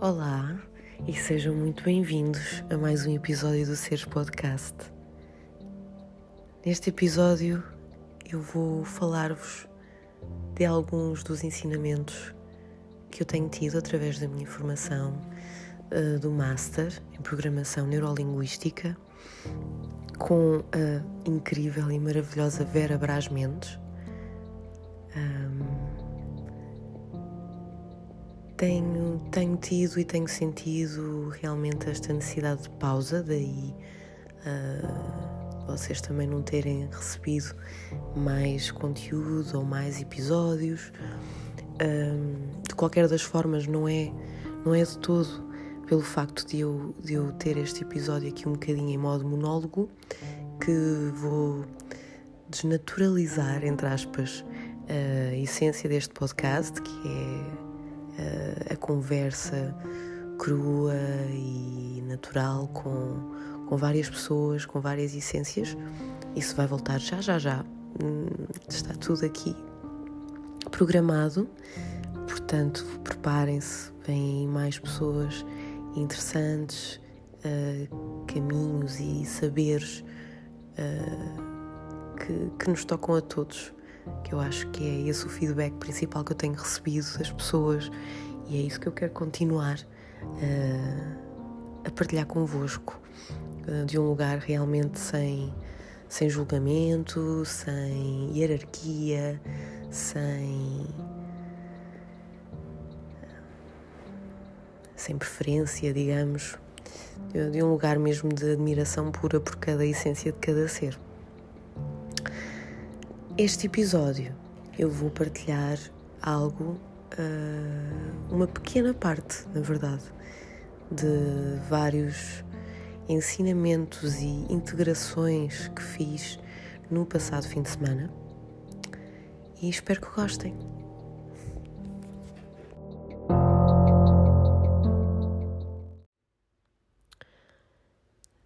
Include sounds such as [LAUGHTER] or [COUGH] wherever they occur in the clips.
Olá e sejam muito bem-vindos a mais um episódio do Seres Podcast. Neste episódio eu vou falar-vos de alguns dos ensinamentos que eu tenho tido através da minha formação uh, do Master em Programação Neurolinguística com a incrível e maravilhosa Vera Braz Mendes. Um, tenho, tenho tido e tenho sentido realmente esta necessidade de pausa, daí uh, vocês também não terem recebido mais conteúdo ou mais episódios. Uh, de qualquer das formas, não é, não é de todo pelo facto de eu, de eu ter este episódio aqui um bocadinho em modo monólogo que vou desnaturalizar, entre aspas, a essência deste podcast, que é a conversa crua e natural com, com várias pessoas, com várias essências. Isso vai voltar já, já, já. Hum, está tudo aqui programado, portanto, preparem-se, vêm mais pessoas interessantes, uh, caminhos e saberes uh, que, que nos tocam a todos que eu acho que é esse o feedback principal que eu tenho recebido das pessoas e é isso que eu quero continuar uh, a partilhar convosco, uh, de um lugar realmente sem, sem julgamento, sem hierarquia, sem. sem preferência, digamos, de, de um lugar mesmo de admiração pura por cada essência de cada ser. Este episódio eu vou partilhar algo, uh, uma pequena parte, na verdade, de vários ensinamentos e integrações que fiz no passado fim de semana e espero que gostem.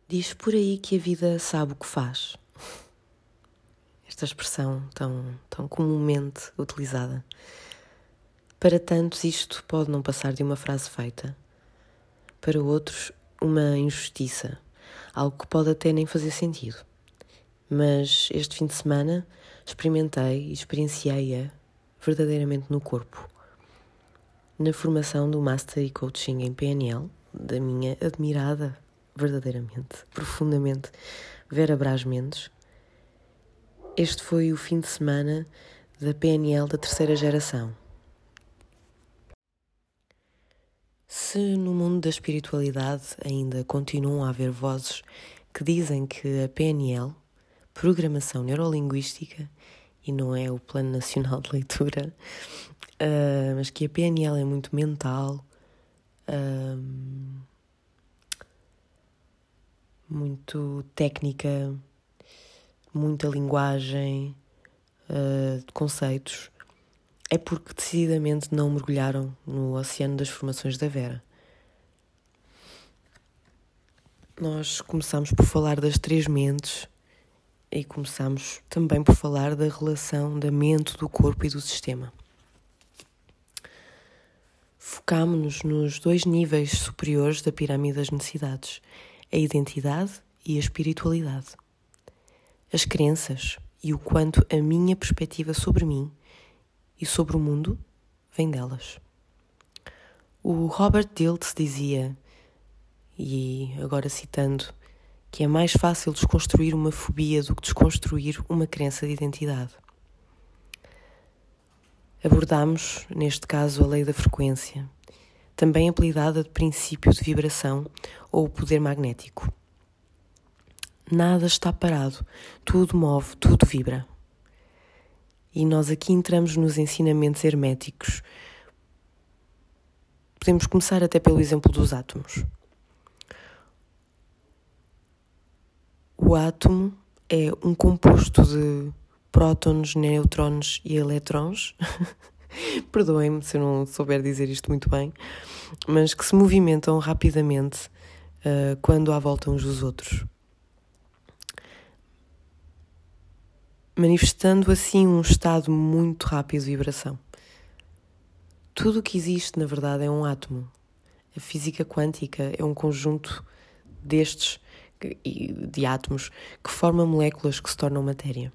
Diz por aí que a vida sabe o que faz esta expressão tão, tão comumente utilizada. Para tantos, isto pode não passar de uma frase feita. Para outros, uma injustiça, algo que pode até nem fazer sentido. Mas este fim de semana experimentei e experienciei-a verdadeiramente no corpo. Na formação do Master e Coaching em PNL, da minha admirada, verdadeiramente, profundamente, Vera Braz Mendes, este foi o fim de semana da PNL da terceira geração. Se no mundo da espiritualidade ainda continuam a haver vozes que dizem que a PNL, Programação Neurolinguística, e não é o Plano Nacional de Leitura, uh, mas que a PNL é muito mental, uh, muito técnica, muita linguagem, uh, conceitos, é porque decididamente não mergulharam no oceano das formações da Vera. Nós começamos por falar das três mentes e começamos também por falar da relação da mente, do corpo e do sistema. Focámonos nos dois níveis superiores da pirâmide das necessidades, a identidade e a espiritualidade as crenças e o quanto a minha perspectiva sobre mim e sobre o mundo vem delas. O Robert Dilts dizia, e agora citando, que é mais fácil desconstruir uma fobia do que desconstruir uma crença de identidade. Abordamos, neste caso, a lei da frequência, também apelidada de princípio de vibração ou poder magnético. Nada está parado, tudo move, tudo vibra. E nós aqui entramos nos ensinamentos herméticos. Podemos começar até pelo exemplo dos átomos. O átomo é um composto de prótons, nêutrons e eletrons. [LAUGHS] Perdoem-me se eu não souber dizer isto muito bem, mas que se movimentam rapidamente uh, quando à volta uns dos outros. Manifestando assim um estado muito rápido de vibração. Tudo o que existe, na verdade, é um átomo. A física quântica é um conjunto destes de átomos que formam moléculas que se tornam matéria.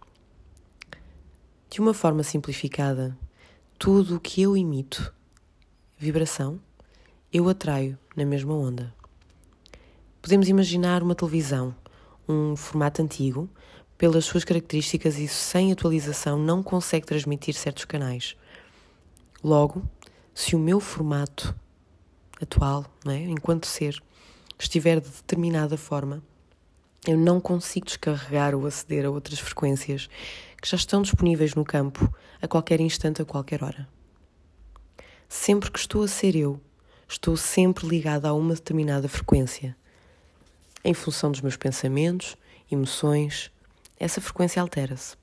De uma forma simplificada, tudo o que eu emito, vibração, eu atraio na mesma onda. Podemos imaginar uma televisão, um formato antigo, pelas suas características e sem atualização não consegue transmitir certos canais. Logo, se o meu formato atual, é? enquanto ser, estiver de determinada forma, eu não consigo descarregar ou aceder a outras frequências que já estão disponíveis no campo a qualquer instante, a qualquer hora. Sempre que estou a ser eu, estou sempre ligada a uma determinada frequência. Em função dos meus pensamentos, emoções, essa frequência altera-se.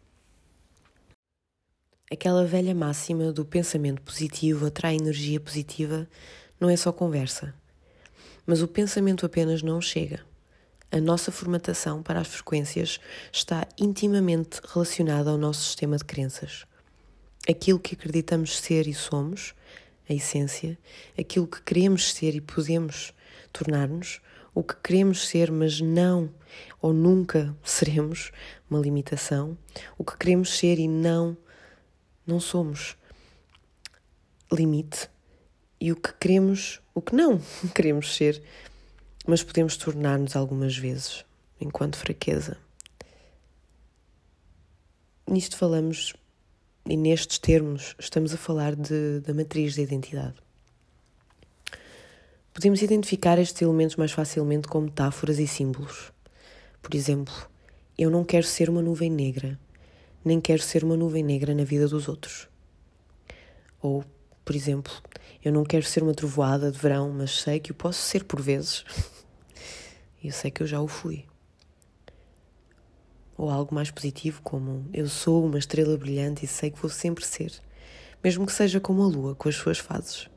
Aquela velha máxima do pensamento positivo atrai energia positiva não é só conversa. Mas o pensamento apenas não chega. A nossa formatação para as frequências está intimamente relacionada ao nosso sistema de crenças. Aquilo que acreditamos ser e somos, a essência, aquilo que queremos ser e podemos tornar-nos, o que queremos ser, mas não ou nunca seremos, uma limitação, o que queremos ser e não não somos, limite, e o que queremos, o que não [LAUGHS] queremos ser, mas podemos tornar-nos algumas vezes, enquanto fraqueza. Nisto falamos, e nestes termos, estamos a falar de, da matriz da identidade. Podemos identificar estes elementos mais facilmente com metáforas e símbolos. Por exemplo, eu não quero ser uma nuvem negra, nem quero ser uma nuvem negra na vida dos outros. Ou, por exemplo, eu não quero ser uma trovoada de verão, mas sei que o posso ser por vezes. [LAUGHS] Eu sei que eu já o fui. Ou algo mais positivo, como eu sou uma estrela brilhante e sei que vou sempre ser, mesmo que seja como a lua, com as suas fases.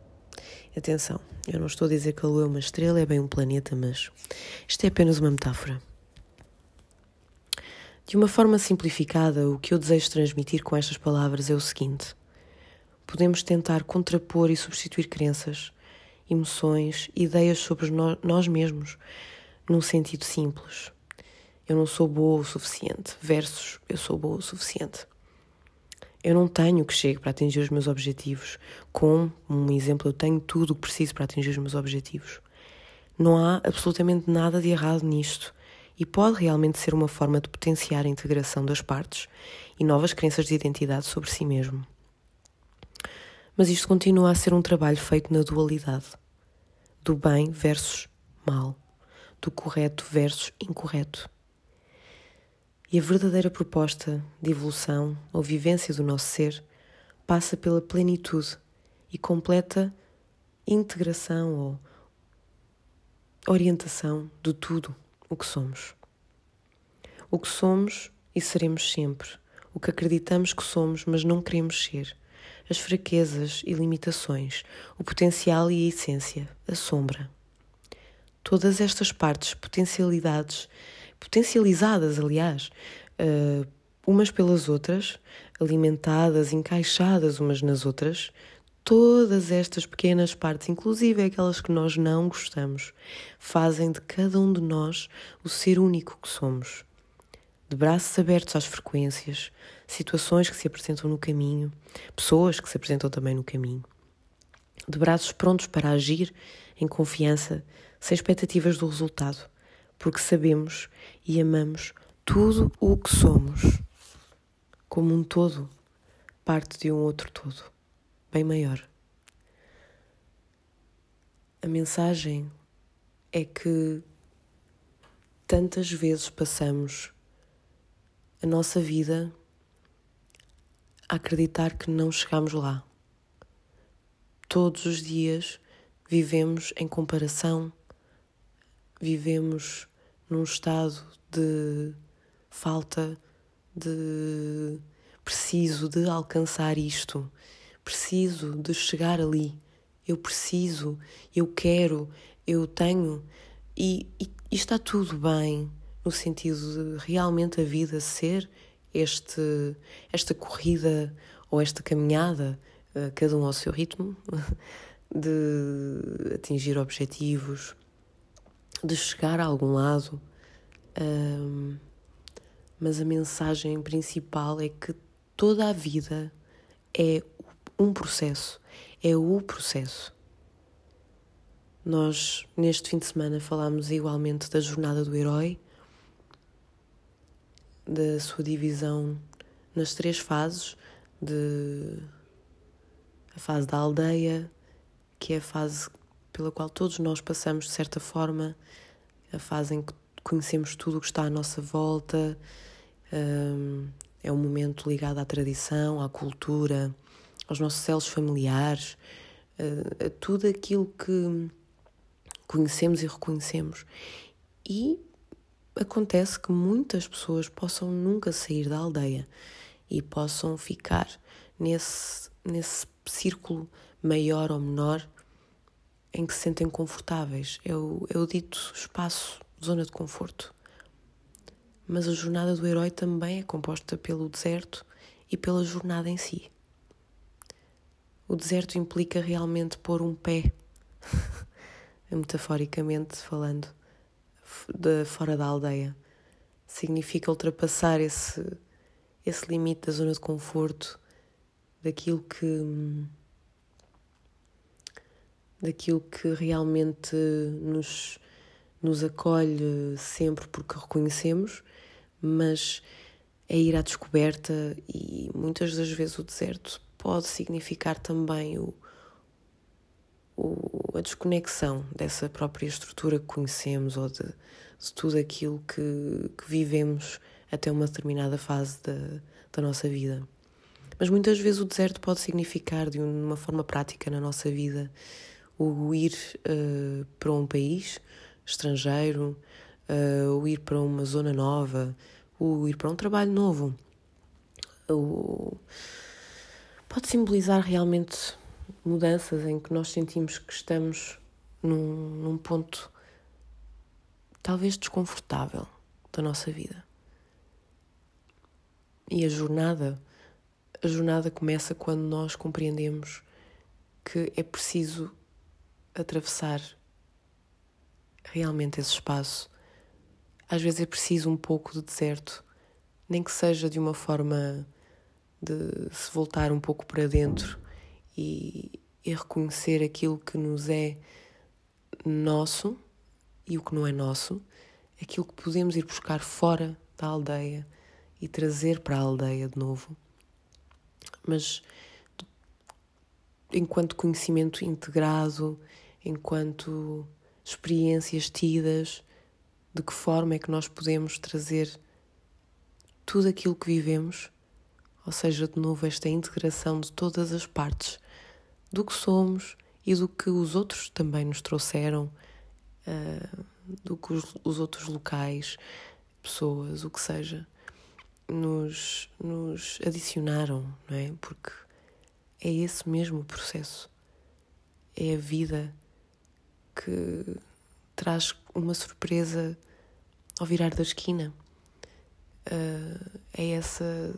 Atenção, eu não estou a dizer que a lua é uma estrela, é bem um planeta, mas isto é apenas uma metáfora. De uma forma simplificada, o que eu desejo transmitir com estas palavras é o seguinte: podemos tentar contrapor e substituir crenças, emoções, ideias sobre nós mesmos, num sentido simples. Eu não sou boa o suficiente, versus eu sou boa o suficiente. Eu não tenho o que chegue para atingir os meus objetivos. Com um exemplo, eu tenho tudo o que preciso para atingir os meus objetivos. Não há absolutamente nada de errado nisto e pode realmente ser uma forma de potenciar a integração das partes e novas crenças de identidade sobre si mesmo. Mas isto continua a ser um trabalho feito na dualidade do bem versus mal, do correto versus incorreto. E a verdadeira proposta de evolução ou vivência do nosso ser passa pela plenitude e completa integração ou orientação de tudo o que somos. O que somos e seremos sempre, o que acreditamos que somos, mas não queremos ser as fraquezas e limitações, o potencial e a essência, a sombra. Todas estas partes, potencialidades, potencializadas, aliás, uh, umas pelas outras, alimentadas, encaixadas umas nas outras, todas estas pequenas partes, inclusive aquelas que nós não gostamos, fazem de cada um de nós o ser único que somos. De braços abertos às frequências, situações que se apresentam no caminho, pessoas que se apresentam também no caminho. De braços prontos para agir em confiança, sem expectativas do resultado, porque sabemos e amamos tudo o que somos, como um todo, parte de um outro todo, bem maior. A mensagem é que tantas vezes passamos a nossa vida a acreditar que não chegamos lá. Todos os dias vivemos em comparação, vivemos num estado de falta de preciso de alcançar isto, preciso de chegar ali, eu preciso, eu quero, eu tenho, e, e, e está tudo bem no sentido de realmente a vida ser este, esta corrida ou esta caminhada, uh, cada um ao seu ritmo, [LAUGHS] de atingir objetivos, de chegar a algum lado. Um, mas a mensagem principal é que toda a vida é um processo, é o processo. Nós, neste fim de semana, falámos igualmente da jornada do herói, da sua divisão nas três fases, de a fase da aldeia, que é a fase pela qual todos nós passamos de certa forma, a fase em que conhecemos tudo o que está à nossa volta, hum, é um momento ligado à tradição, à cultura, aos nossos celos familiares, a tudo aquilo que conhecemos e reconhecemos. E acontece que muitas pessoas possam nunca sair da aldeia e possam ficar nesse, nesse círculo maior ou menor em que se sentem confortáveis. É o, é o dito espaço, zona de conforto. Mas a jornada do herói também é composta pelo deserto e pela jornada em si. Deserto implica realmente pôr um pé, [LAUGHS] metaforicamente falando, de fora da aldeia. Significa ultrapassar esse, esse limite da zona de conforto, daquilo que daquilo que realmente nos, nos acolhe sempre porque reconhecemos, mas é ir à descoberta e muitas das vezes o deserto pode significar também o, o, a desconexão dessa própria estrutura que conhecemos ou de, de tudo aquilo que, que, vivemos até uma determinada fase da, da nossa vida. Mas muitas vezes o deserto pode significar, de uma forma prática na nossa vida, o ir uh, para um país estrangeiro, uh, o ir para uma zona nova, o ir para um trabalho novo. O... Pode simbolizar realmente mudanças em que nós sentimos que estamos num, num ponto talvez desconfortável da nossa vida. E a jornada, a jornada começa quando nós compreendemos que é preciso atravessar realmente esse espaço. Às vezes é preciso um pouco de deserto, nem que seja de uma forma de se voltar um pouco para dentro e, e reconhecer aquilo que nos é nosso e o que não é nosso, aquilo que podemos ir buscar fora da aldeia e trazer para a aldeia de novo. Mas enquanto conhecimento integrado, enquanto experiências tidas, de que forma é que nós podemos trazer tudo aquilo que vivemos, ou seja, de novo, esta integração de todas as partes do que somos e do que os outros também nos trouxeram, uh, do que os, os, outros locais, pessoas, o que seja, nos, nos adicionaram, não é? Porque é esse mesmo processo. É a vida que traz uma surpresa ao virar da esquina. Uh, é essa,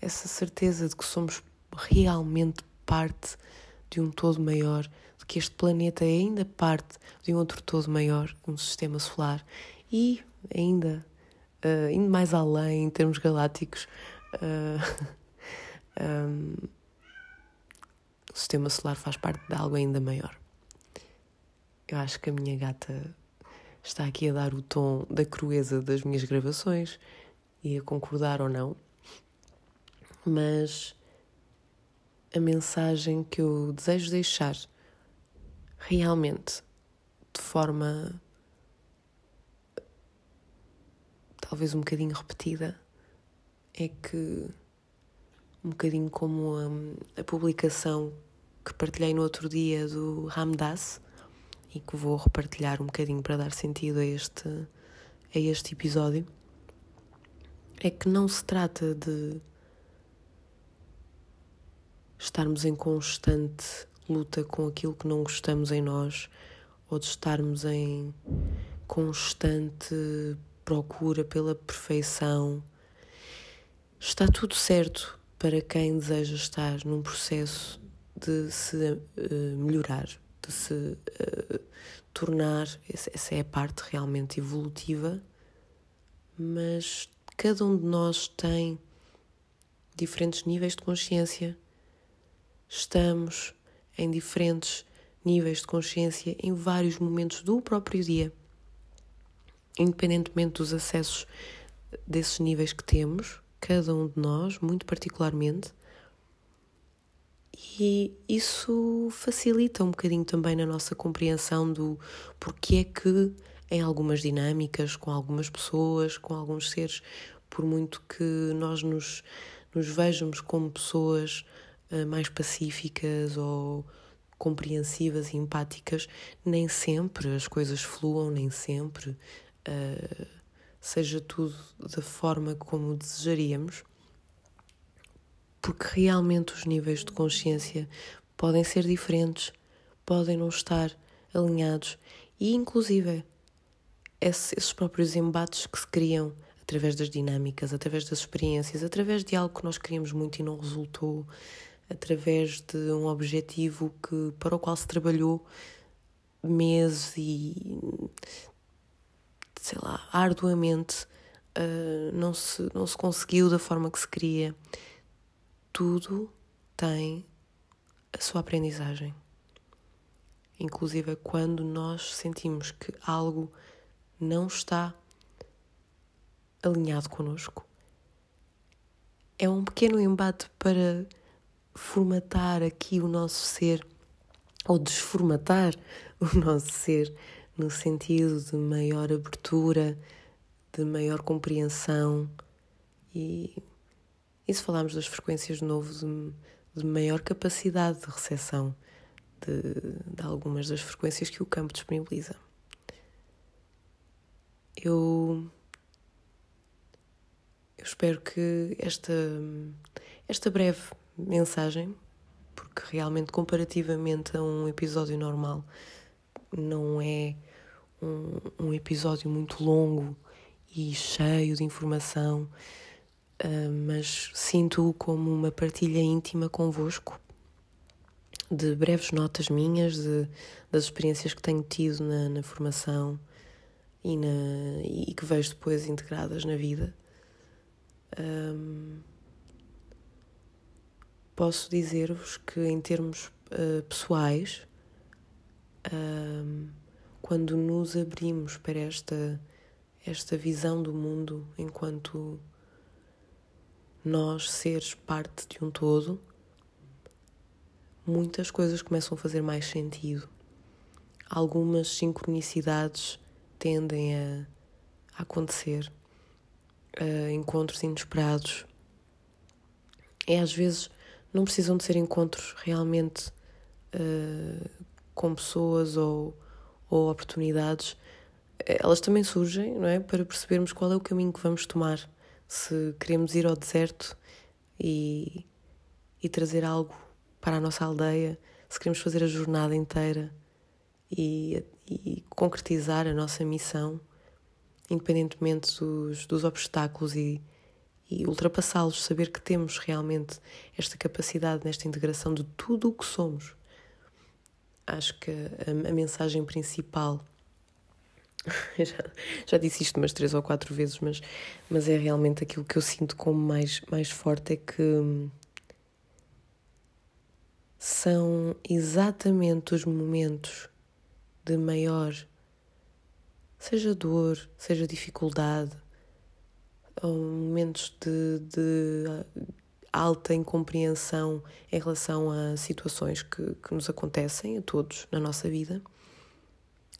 essa certeza de que somos realmente parte de um todo maior, de que este planeta é ainda parte de um outro todo maior, um sistema solar e ainda uh, indo mais além em termos galácticos. Uh, um, [LAUGHS] o sistema solar faz parte de algo ainda maior. Eu acho que a minha gata está aqui a dar o tom da crueza das minhas gravações e a concordar ou não, mas a mensagem que eu desejo deixar realmente de forma talvez um bocadinho repetida é que um bocadinho como a, a publicação que partilhei no outro dia do Ramdas e que vou repartilhar um bocadinho para dar sentido a este, a este episódio, é que não se trata de estarmos em constante luta com aquilo que não gostamos em nós ou de estarmos em constante procura pela perfeição. Está tudo certo para quem deseja estar num processo de se uh, melhorar, de se uh, tornar, essa é a parte realmente evolutiva, mas cada um de nós tem diferentes níveis de consciência, estamos em diferentes níveis de consciência em vários momentos do próprio dia, independentemente dos acessos desses níveis que temos, cada um de nós, muito particularmente, e isso facilita um bocadinho também na nossa compreensão do porquê é que em algumas dinâmicas, com algumas pessoas, com alguns seres, por muito que nós nos, nos vejamos como pessoas mais pacíficas ou compreensivas e empáticas, nem sempre as coisas fluam, nem sempre uh, seja tudo da forma como desejaríamos porque realmente os níveis de consciência podem ser diferentes, podem não estar alinhados e, inclusive, esses próprios embates que se criam através das dinâmicas, através das experiências, através de algo que nós queríamos muito e não resultou, através de um objetivo que, para o qual se trabalhou meses e, sei lá, arduamente, uh, não, se, não se conseguiu da forma que se queria tudo tem a sua aprendizagem. Inclusive quando nós sentimos que algo não está alinhado connosco. É um pequeno embate para formatar aqui o nosso ser ou desformatar [LAUGHS] o nosso ser no sentido de maior abertura, de maior compreensão e e se falarmos das frequências de novo de, de maior capacidade de recepção de, de algumas das frequências que o campo disponibiliza. Eu, eu espero que esta, esta breve mensagem, porque realmente comparativamente a um episódio normal, não é um, um episódio muito longo e cheio de informação uh, mas sinto-o como uma partilha íntima convosco de breves notas minhas, de, das experiências que tenho tido na, na formação e, na, e que vejo depois integradas na vida. Um, posso dizer-vos que, em termos uh, pessoais, quando nos abrimos para esta, esta visão do mundo enquanto nós seres parte de um todo, muitas coisas começam a fazer mais sentido. Algumas sincronicidades tendem a, a acontecer, a encontros inesperados. E às vezes não precisam de ser encontros realmente uh, com pessoas ou, ou oportunidades. Elas também surgem, não é? Para percebermos qual é o caminho que vamos tomar se queremos ir ao deserto e, e trazer algo para a nossa aldeia, se queremos fazer a jornada inteira e, e concretizar a nossa missão, independentemente dos, dos obstáculos e, e ultrapassá-los, saber que temos realmente esta capacidade nesta integração de tudo o que somos. Acho que a, a mensagem principal [LAUGHS] já, já disse isto umas três ou quatro vezes, mas, mas é realmente aquilo que eu sinto como mais, mais forte: é que são exatamente os momentos de maior, seja dor, seja dificuldade, ou momentos de, de alta incompreensão em relação a situações que, que nos acontecem a todos na nossa vida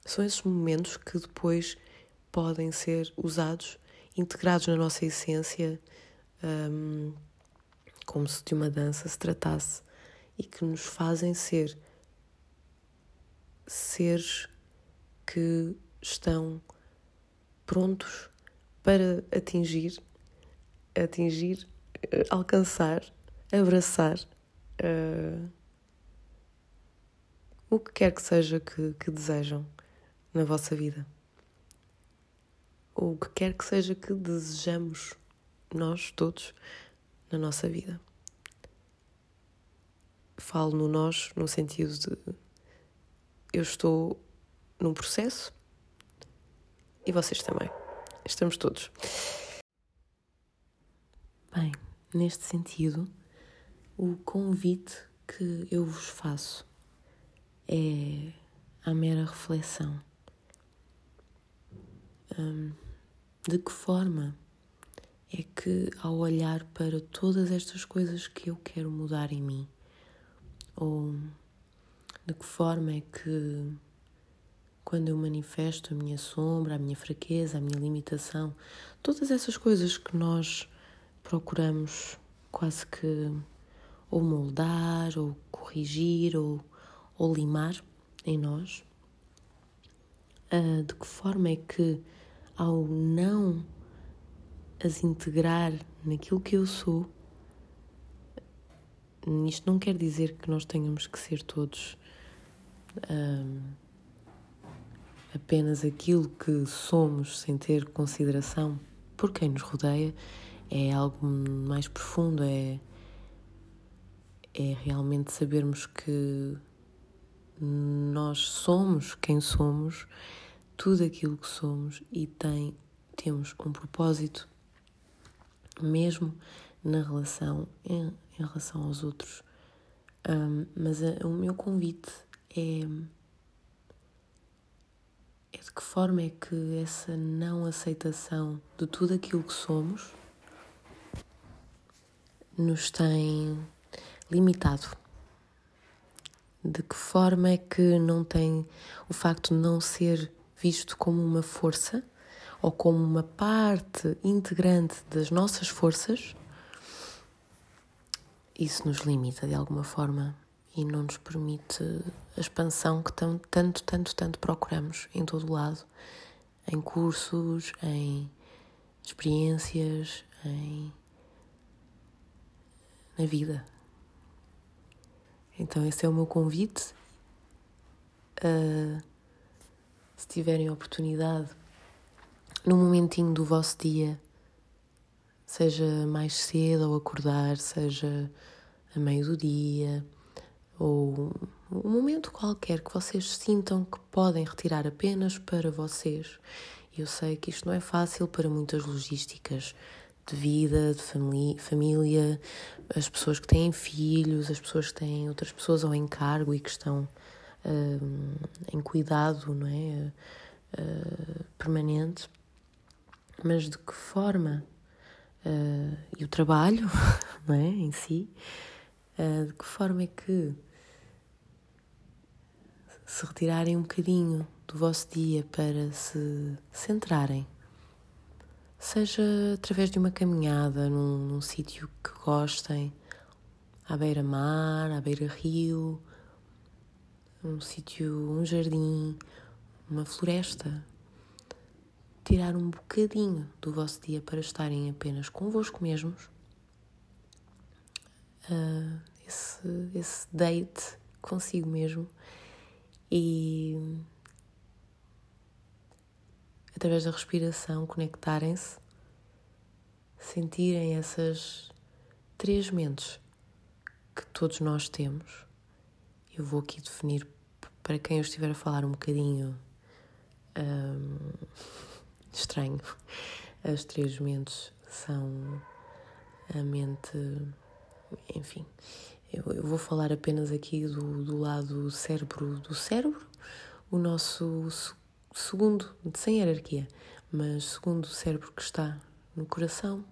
são esses momentos que depois podem ser usados, integrados na nossa essência, um, como se de uma dança se tratasse, e que nos fazem ser seres que estão prontos para atingir, atingir, eh, alcançar, abraçar uh, o que quer que seja que, que desejam na vossa vida. Ou o que quer que seja que desejamos nós todos na nossa vida. falo no nós no sentido de eu estou num processo e vocês também. Estamos todos. Bem, neste sentido, o convite que eu vos faço é a mera reflexão. Hum, de que forma é que, ao olhar para todas estas coisas que eu quero mudar em mim, ou de que forma é que, quando eu manifesto a minha sombra, a minha fraqueza, a minha limitação, todas essas coisas que nós procuramos quase que ou moldar, ou corrigir, ou, ou limar em nós, uh, de que forma é que, ao não as integrar naquilo que eu sou, isto não quer dizer que nós tenhamos que ser todos um, apenas aquilo que somos sem ter consideração por quem nos rodeia, é algo mais profundo, é, é realmente sabermos que nós somos quem somos, tudo aquilo que somos e tem, temos um propósito, mesmo na relação, em, em relação aos outros. Um, mas a, o meu convite é, que forma é que essa não aceitação de tudo aquilo que somos nos tem limitado. De que forma é que não tem o facto de não ser visto como uma força ou como uma parte integrante das nossas forças, isso nos limita de alguma forma e não nos permite a expansão que tanto, tanto, tanto, tanto procuramos em todo o lado, em cursos, em experiências, em na vida. Então esse é o meu convite. Uh, se tiverem oportunidade, num momentinho do vosso dia, seja mais cedo ao acordar, seja a meio do dia, ou um momento qualquer que vocês sintam que podem retirar apenas para vocês. Eu sei que isto não é fácil para muitas logísticas de vida, de família, as pessoas que têm filhos, as pessoas que têm outras pessoas ao encargo e que estão uh, em cuidado não é? Uh, permanente, mas de que forma uh, e o trabalho [LAUGHS] não é? em si, de que forma é que se retirarem um bocadinho do vosso dia para se centrarem, seja através de uma caminhada num, num sítio que gostem, à beira-mar, à beira-rio, um sítio, um jardim, uma floresta. Tirar um bocadinho do vosso dia para estarem apenas convosco mesmos. Uh, esse, esse date consigo mesmo e através da respiração conectarem-se, sentirem essas três mentes que todos nós temos eu vou aqui definir para quem eu estiver a falar um bocadinho um, [LAUGHS] estranho. As três mentes são a mente, enfim, eu, eu vou falar apenas aqui do, do lado cérebro do cérebro, o nosso segundo, sem hierarquia, mas segundo o cérebro que está no coração,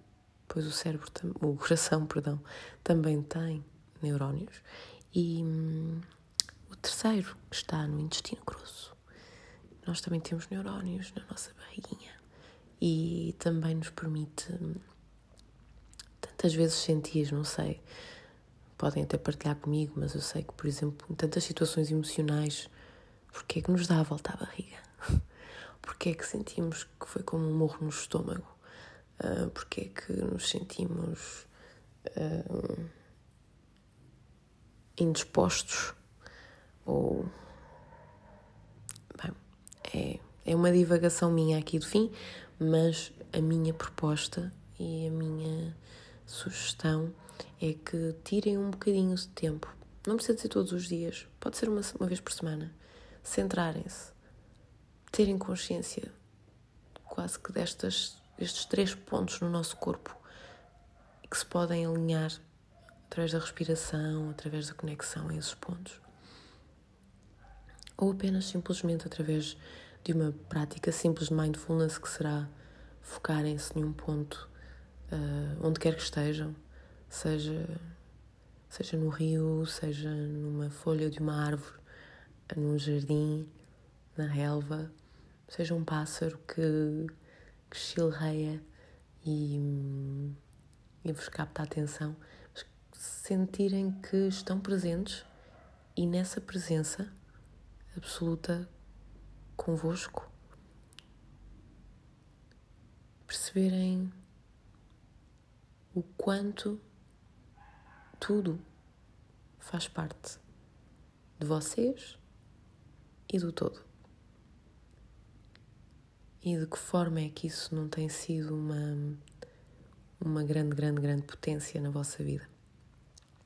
pois o cérebro, o coração, perdão, também tem neurónios e hum, o terceiro está no intestino grosso. Nós também temos neurónios na nossa barriguinha e também nos permite hum, tantas vezes sentir, não sei, podem até partilhar comigo, mas eu sei que, por exemplo, em tantas situações emocionais, porque é que nos dá a volta à barriga? [LAUGHS] Porque é que sentimos que foi como um morro no estômago? Uh, porque é que nos sentimos uh, indispostos ou bem, é, é uma divagação minha aqui do fim, mas a minha proposta e a minha sugestão é que tirem um bocadinho de tempo Não precisa ser todos os dias, pode ser uma, uma vez por semana. Centrarem-se, terem consciência quase que destas, destes três pontos no nosso corpo que se podem alinhar através da respiração, através da conexão a esses pontos. Ou apenas simplesmente através de uma prática simples de mindfulness que será focarem-se em um ponto uh, onde quer que estejam, seja, seja no rio, seja numa folha de uma árvore, num jardim, na relva, seja um pássaro que, que chilreia e, e vos capta a atenção, mas sentirem que estão presentes e nessa presença absoluta convosco perceberem o quanto tudo faz parte de vocês e do todo. E de que forma é que isso não tem sido uma, uma grande, grande, grande potência na vossa vida?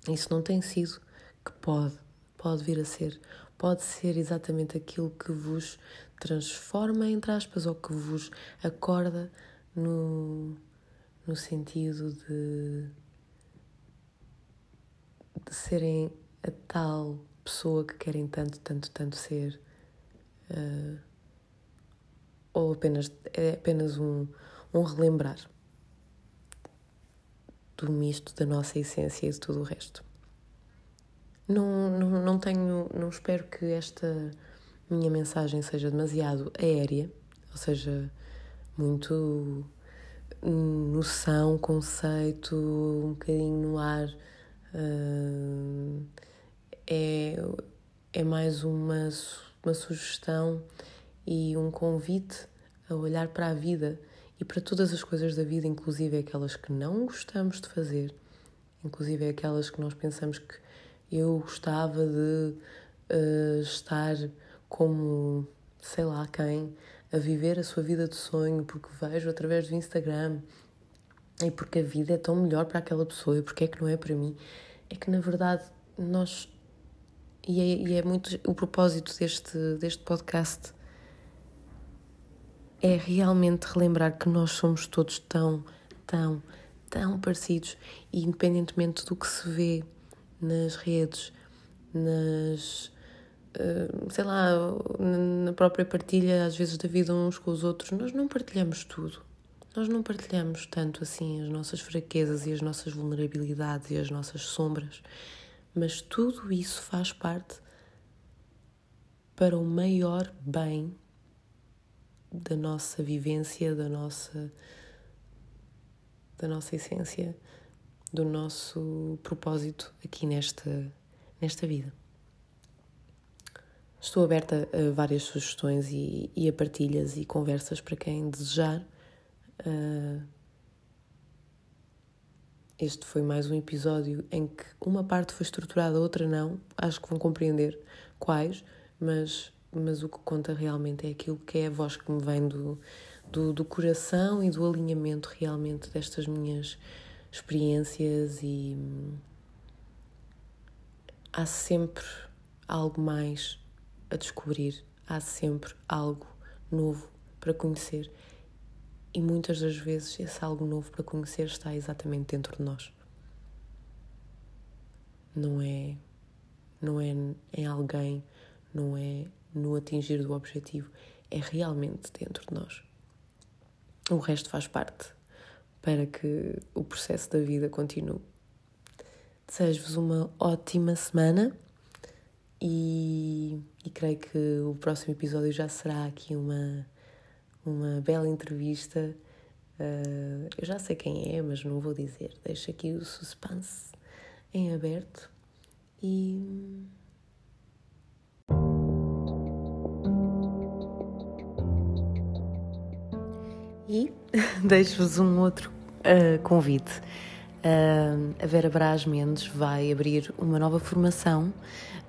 Isso não tem sido que pode, pode vir a ser, pode ser exatamente aquilo que vos transforma, entre aspas, ou que vos acorda no, no sentido de, de serem a tal pessoa que querem tanto, tanto, tanto ser. Uh, ou apenas é apenas um, um relembrar do misto da nossa essência e de tudo o resto. Não, não, não tenho, não espero que esta minha mensagem seja demasiado aérea, ou seja, muito noção, conceito, um bocadinho no ar. É, é mais uma, uma sugestão e um convite a olhar para a vida e para todas as coisas da vida, inclusive aquelas que não gostamos de fazer, inclusive aquelas que nós pensamos que eu gostava de uh, estar como sei lá quem, a viver a sua vida de sonho, porque vejo através do Instagram e porque a vida é tão melhor para aquela pessoa e porque é que não é para mim, é que na verdade nós. E é, e é muito o propósito deste, deste podcast é realmente relembrar que nós somos todos tão, tão, tão parecidos e independentemente do que se vê nas redes, nas eh, sei lá, na própria partilha, às vezes, da vida uns com os outros, nós não partilhamos tudo. Nós não partilhamos tanto assim as nossas fraquezas e as nossas vulnerabilidades e as nossas sombras, mas tudo isso faz parte para o maior bem da nossa vivência, da nossa da nossa essência, do nosso propósito aqui nesta nesta vida. Estou aberta a várias sugestões e, e a partilhas e conversas para quem desejar. Uh, este foi mais um episódio em que uma parte foi estruturada, a outra não. Acho que vão compreender quais, mas, mas o que conta realmente é aquilo que é a voz que me vem do, do, do coração e do alinhamento realmente destas minhas experiências e hum, há sempre algo mais a descobrir, há sempre algo novo para conhecer. E muitas das vezes esse algo novo para conhecer está exatamente dentro de nós. Não é não é em alguém, não é no atingir do objetivo, é realmente dentro de nós. O resto faz parte para que o processo da vida continue. Desejo-vos uma ótima semana e, e, creio que o próximo episódio já será aqui uma, uma bela entrevista. Uh, eu já sei quem é, mas não vou dizer. Deixo aqui o suspense em aberto e. E [LAUGHS] deixo-vos um outro uh, convite. Uh, a Vera Braz Mendes vai abrir uma nova formação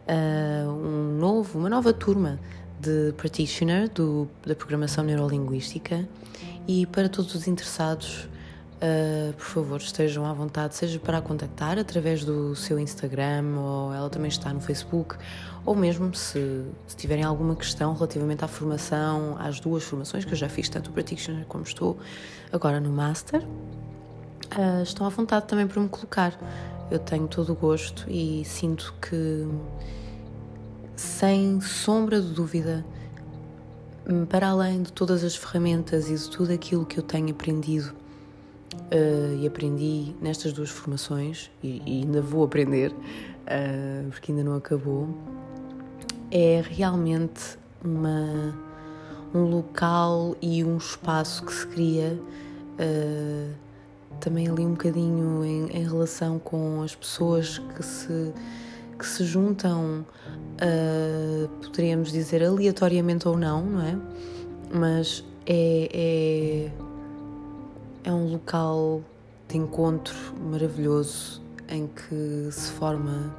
um novo, uma nova turma de practitioner do, da programação neurolinguística e para todos os interessados uh, por favor, estejam à vontade, seja para a contactar através do seu Instagram, ou ela também está no Facebook, ou mesmo se, se tiverem alguma questão relativamente à formação, às duas formações que eu já fiz, tanto o Practitioner como estou agora no Master, uh, estão à vontade também para me colocar. Eu tenho todo o gosto e sinto que, sem sombra de dúvida, para além de todas as ferramentas e de tudo aquilo que eu tenho aprendido uh, e aprendi nestas duas formações, e, e ainda vou aprender, uh, porque ainda não acabou, é realmente uma, um local e um espaço que se cria uh, também ali um bocadinho em, em, relação com as pessoas que se, que se juntam, uh, poderíamos dizer aleatoriamente ou não, não é? Mas é, é, é um local de encontro maravilhoso em que se forma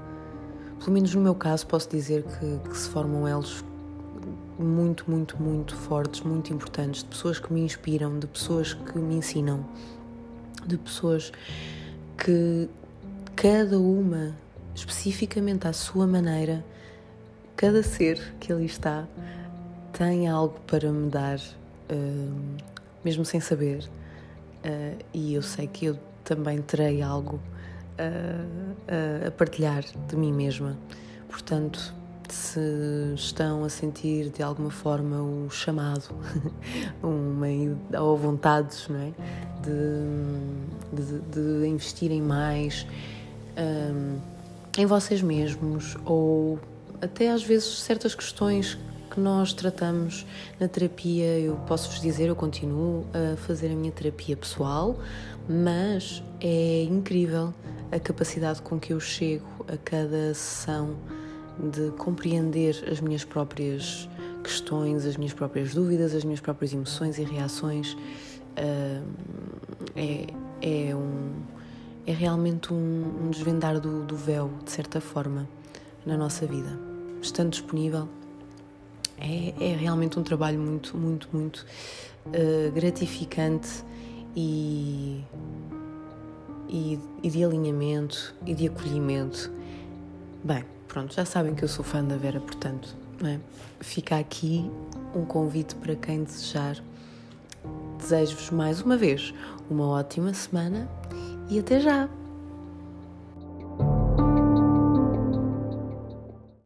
pelo menos no meu caso, posso dizer que, que se formam elos muito, muito, muito fortes, muito importantes, de pessoas que me inspiram, de pessoas que me ensinam, de pessoas que cada uma, especificamente à sua maneira, cada ser que ali está tem algo para me dar, uh, mesmo sem saber. Uh, e eu sei que eu também terei algo a, a, partilhar de mim mesma. Portanto, se estão a sentir de alguma forma o chamado, [LAUGHS] uma, ou vontades não é? de, de, de investirem mais um, em vocês mesmos ou até às vezes certas questões que nós tratamos na terapia, eu posso vos dizer, eu continuo a fazer a minha terapia pessoal, mas é incrível a capacidade com que eu chego a cada sessão de compreender as minhas próprias questões, as minhas próprias dúvidas, as minhas próprias emoções e reações. é, é, um, é realmente um, um desvendar do, do véu, de certa forma, na nossa vida. Estando disponível, é, é realmente um trabalho muito, muito, muito uh, gratificante e e, e de alinhamento e de acolhimento. Bem, pronto, já sabem que eu sou fã da Vera, portanto, é? fica aqui um convite para quem desejar. Desejo-vos mais uma vez uma ótima semana e até já!